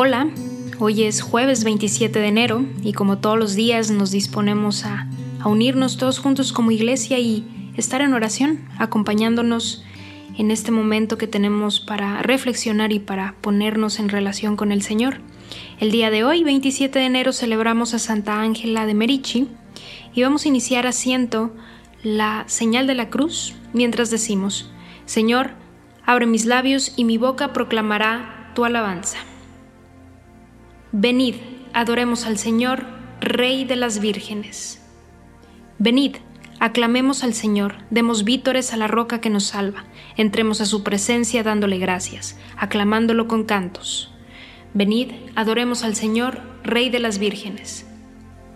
Hola, hoy es jueves 27 de enero y como todos los días nos disponemos a, unirnos todos juntos como iglesia y estar en oración, acompañándonos en este momento que tenemos para reflexionar y para ponernos en relación con el Señor. El día de hoy, 27 de enero, celebramos a Santa Ángela de Merici y vamos a iniciar haciendo la señal de la cruz mientras decimos, Señor, abre mis labios y mi boca proclamará tu alabanza. Venid, adoremos al Señor, Rey de las vírgenes. Venid, aclamemos al Señor, demos vítores a la roca que nos salva, entremos a su presencia dándole gracias, aclamándolo con cantos. Venid, adoremos al Señor, Rey de las vírgenes.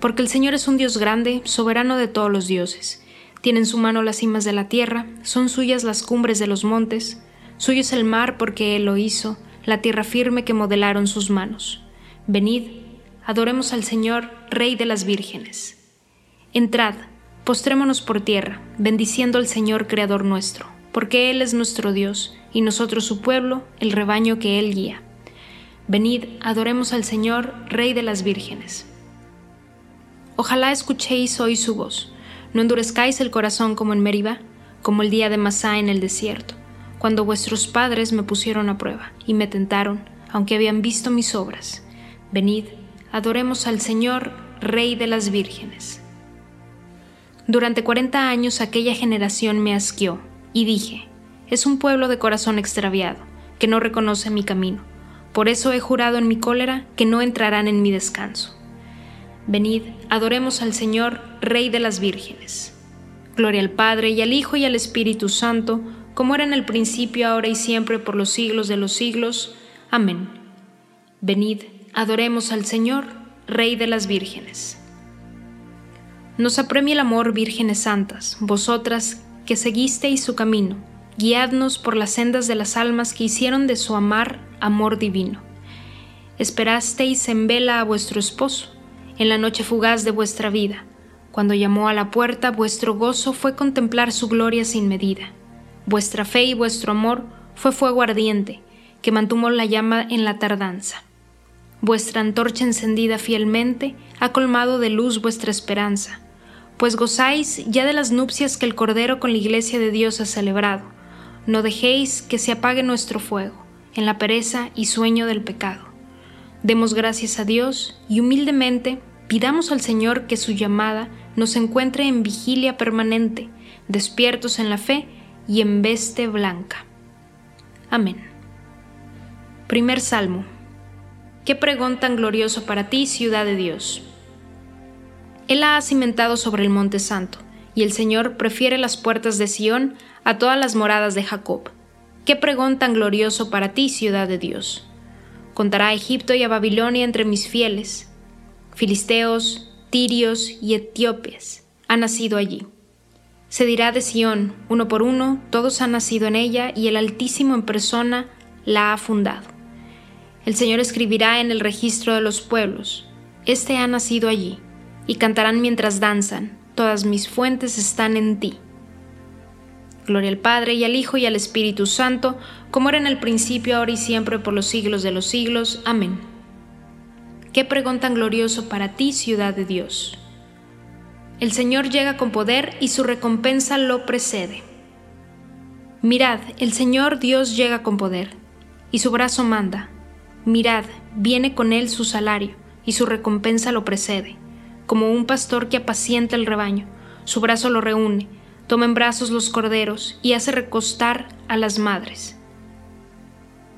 Porque el Señor es un Dios grande, soberano de todos los dioses. Tiene en su mano las cimas de la tierra, son suyas las cumbres de los montes, suyo es el mar porque Él lo hizo, la tierra firme que modelaron sus manos. Venid, adoremos al Señor, Rey de las vírgenes. Entrad, postrémonos por tierra, bendiciendo al Señor, Creador nuestro, porque Él es nuestro Dios, y nosotros su pueblo, el rebaño que Él guía. Venid, adoremos al Señor, Rey de las vírgenes. Ojalá escuchéis hoy su voz, no endurezcáis el corazón como en Meriba, como el día de Masá en el desierto, cuando vuestros padres me pusieron a prueba y me tentaron, aunque habían visto mis obras Venid, adoremos al Señor, Rey de las vírgenes. Durante cuarenta años aquella generación me asqueó, y dije, es un pueblo de corazón extraviado, que no reconoce mi camino. Por eso he jurado en mi cólera que no entrarán en mi descanso. Venid, adoremos al Señor, Rey de las vírgenes. Gloria al Padre y al Hijo y al Espíritu Santo, como era en el principio, ahora y siempre, por los siglos de los siglos. Amén. Venid, Adoremos al Señor, Rey de las vírgenes. Nos apremia el amor, vírgenes santas, vosotras que seguisteis su camino, guiadnos por las sendas de las almas que hicieron de su amar amor divino. Esperasteis en vela a vuestro esposo, en la noche fugaz de vuestra vida. Cuando llamó a la puerta, vuestro gozo fue contemplar su gloria sin medida. Vuestra fe y vuestro amor fue fuego ardiente, que mantuvo la llama en la tardanza. Vuestra antorcha encendida fielmente ha colmado de luz vuestra esperanza, pues gozáis ya de las nupcias que el Cordero con la Iglesia de Dios ha celebrado. No dejéis que se apague nuestro fuego en la pereza y sueño del pecado. Demos gracias a Dios y humildemente pidamos al Señor que su llamada nos encuentre en vigilia permanente, despiertos en la fe y en veste blanca. Amén. Primer Salmo. Qué pregón tan glorioso para ti, ciudad de Dios. Él la ha cimentado sobre el monte santo, y el Señor prefiere las puertas de Sión a todas las moradas de Jacob. Qué pregón tan glorioso para ti, ciudad de Dios. Contará a Egipto y a Babilonia entre mis fieles. Filisteos, tirios y etíopes han nacido allí. Se dirá de Sión, uno por uno, todos han nacido en ella y el Altísimo en persona la ha fundado. El Señor escribirá en el registro de los pueblos. Este ha nacido allí, y cantarán mientras danzan, todas mis fuentes están en ti. Gloria al Padre y al Hijo y al Espíritu Santo, como era en el principio, ahora y siempre, por los siglos de los siglos. Amén. Qué pregón tan glorioso para ti, ciudad de Dios. El Señor llega con poder y su recompensa lo precede. Mirad, el Señor Dios llega con poder, y su brazo manda. Mirad, viene con él su salario, y su recompensa lo precede. Como un pastor que apacienta el rebaño, su brazo lo reúne, toma en brazos los corderos y hace recostar a las madres.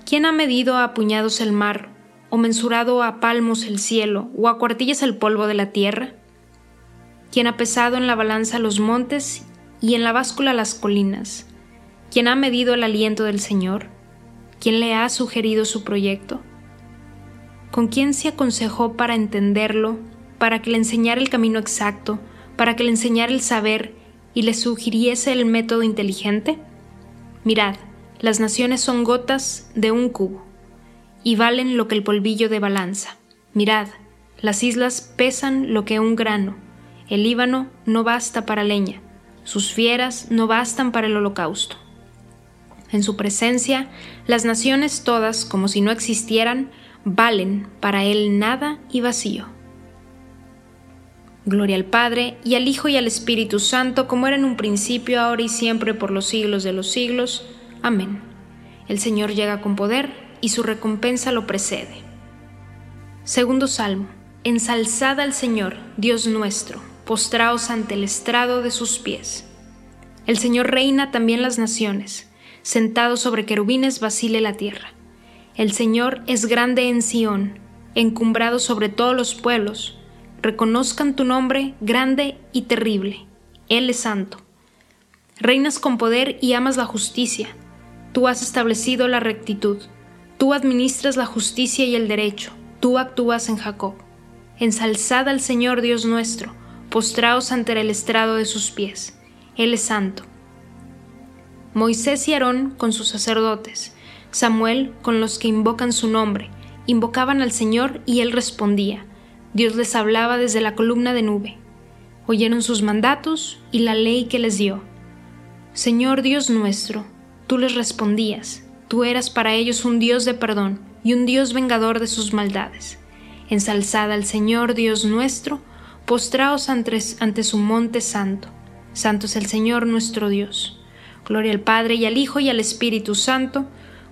¿Quién ha medido a puñados el mar, o mensurado a palmos el cielo, o a cuartillas el polvo de la tierra? ¿Quién ha pesado en la balanza los montes y en la báscula las colinas? ¿Quién ha medido el aliento del Señor? ¿Quién le ha sugerido su proyecto? ¿Con quién se aconsejó para entenderlo, para que le enseñara el camino exacto, para que le enseñara el saber y le sugiriese el método inteligente? Mirad, las naciones son gotas de un cubo, y valen lo que el polvillo de balanza. Mirad, las islas pesan lo que un grano, el Líbano no basta para leña, sus fieras no bastan para el holocausto. En su presencia, las naciones todas, como si no existieran, valen para él nada y vacío. Gloria al Padre, y al Hijo y al Espíritu Santo, como era en un principio, ahora y siempre, por los siglos de los siglos. Amén. El Señor llega con poder, y su recompensa lo precede. Segundo Salmo. Ensalzad al Señor, Dios nuestro, postraos ante el estrado de sus pies. El Señor reina también las naciones sentado sobre querubines vacile la tierra. El Señor es grande en Sión, encumbrado sobre todos los pueblos. Reconozcan tu nombre grande y terrible. Él es santo. Reinas con poder y amas la justicia. Tú has establecido la rectitud. Tú administras la justicia y el derecho. Tú actúas en Jacob. Ensalzad al Señor Dios nuestro. Postraos ante el estrado de sus pies. Él es santo. Moisés y Aarón con sus sacerdotes, Samuel con los que invocan su nombre, invocaban al Señor y él respondía. Dios les hablaba desde la columna de nube. Oyeron sus mandatos y la ley que les dio. Señor Dios nuestro, tú les respondías, tú eras para ellos un Dios de perdón y un Dios vengador de sus maldades. Ensalzad al Señor Dios nuestro, postraos ante, ante su monte santo. Santo es el Señor nuestro Dios. Gloria al Padre y al Hijo y al Espíritu Santo,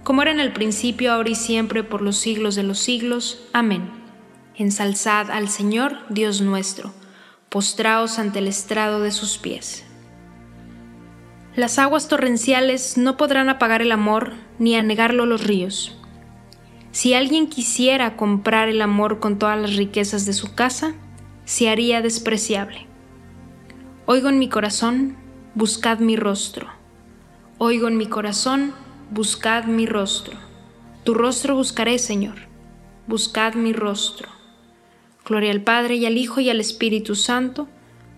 como era en el principio, ahora y siempre, por los siglos de los siglos. Amén. Ensalzad al Señor, Dios nuestro, postraos ante el estrado de sus pies. Las aguas torrenciales no podrán apagar el amor ni anegarlo los ríos. Si alguien quisiera comprar el amor con todas las riquezas de su casa, se haría despreciable. Oigo en mi corazón, buscad mi rostro Oigo en mi corazón, buscad mi rostro. Tu rostro buscaré, Señor. Buscad mi rostro. Gloria al Padre y al Hijo y al Espíritu Santo.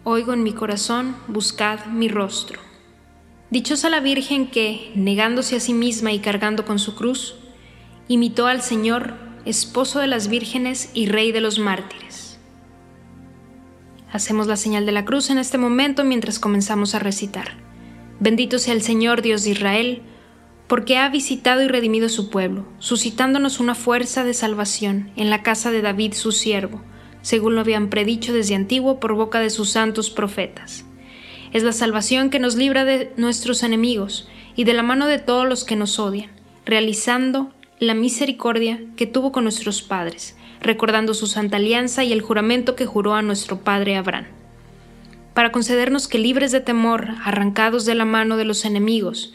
Oigo en mi corazón, buscad mi rostro. Dichosa la Virgen que, negándose a sí misma y cargando con su cruz, imitó al Señor, esposo de las vírgenes y rey de los mártires. Hacemos la señal de la cruz en este momento mientras comenzamos a recitar. Bendito sea el Señor Dios de Israel, porque ha visitado y redimido su pueblo, suscitándonos una fuerza de salvación en la casa de David su siervo, según lo habían predicho desde antiguo por boca de sus santos profetas. Es la salvación que nos libra de nuestros enemigos y de la mano de todos los que nos odian, realizando la misericordia que tuvo con nuestros padres, recordando su santa alianza y el juramento que juró a nuestro padre Abraham para concedernos que libres de temor, arrancados de la mano de los enemigos,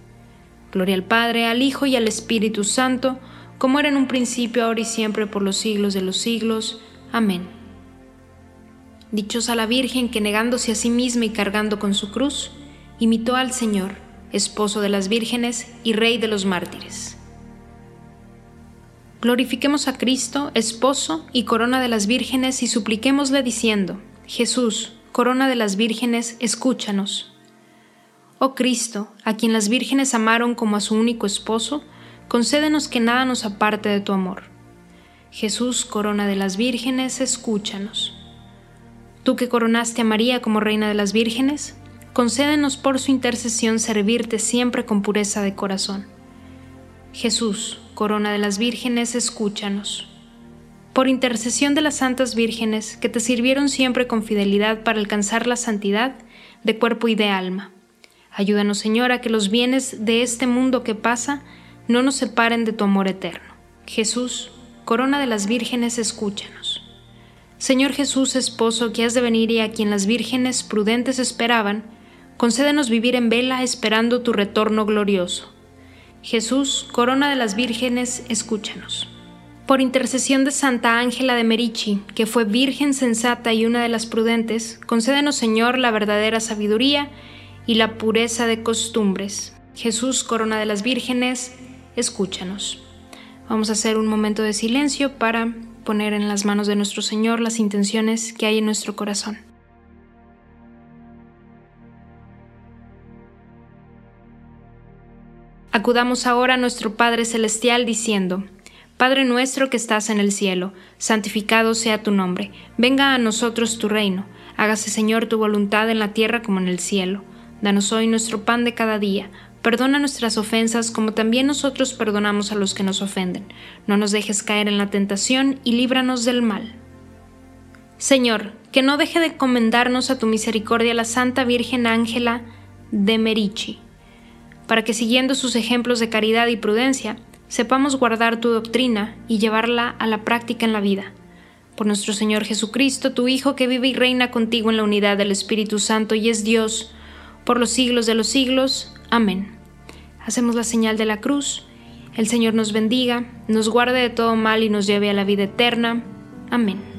Gloria al Padre, al Hijo y al Espíritu Santo, como era en un principio, ahora y siempre, por los siglos de los siglos. Amén. Dichosa la Virgen que negándose a sí misma y cargando con su cruz, imitó al Señor, esposo de las vírgenes y rey de los mártires. Glorifiquemos a Cristo, esposo y corona de las vírgenes, y supliquémosle diciendo, Jesús, corona de las vírgenes, escúchanos. Oh Cristo, a quien las vírgenes amaron como a su único esposo, concédenos que nada nos aparte de tu amor. Jesús, corona de las vírgenes, escúchanos. Tú que coronaste a María como reina de las vírgenes, concédenos por su intercesión servirte siempre con pureza de corazón. Jesús, corona de las vírgenes, escúchanos. Por intercesión de las santas vírgenes que te sirvieron siempre con fidelidad para alcanzar la santidad de cuerpo y de alma. Ayúdanos, Señor, a que los bienes de este mundo que pasa no nos separen de tu amor eterno. Jesús, corona de las vírgenes, escúchanos. Señor Jesús, esposo, que has de venir y a quien las vírgenes prudentes esperaban, concédenos vivir en vela esperando tu retorno glorioso. Jesús, corona de las vírgenes, escúchanos. Por intercesión de Santa Ángela de Merici, que fue virgen sensata y una de las prudentes, concédenos, Señor, la verdadera sabiduría y la pureza de costumbres. Jesús, corona de las vírgenes, escúchanos. Vamos a hacer un momento de silencio para poner en las manos de nuestro Señor las intenciones que hay en nuestro corazón. Acudamos ahora a nuestro Padre Celestial diciendo, Padre nuestro que estás en el cielo, santificado sea tu nombre, venga a nosotros tu reino, hágase Señor tu voluntad en la tierra como en el cielo. Danos hoy nuestro pan de cada día, Perdona nuestras ofensas como también nosotros perdonamos a los que nos ofenden. No nos dejes caer en la tentación y líbranos del mal. Señor, que no deje de comendarnos a tu misericordia la Santa Virgen Ángela de Merici, para que siguiendo sus ejemplos de caridad y prudencia, sepamos guardar tu doctrina y llevarla a la práctica en la vida. Por nuestro Señor Jesucristo, tu Hijo, que vive y reina contigo en la unidad del Espíritu Santo y es Dios, por los siglos de los siglos. Amén. Hacemos la señal de la cruz. El Señor nos bendiga, nos guarde de todo mal y nos lleve a la vida eterna. Amén.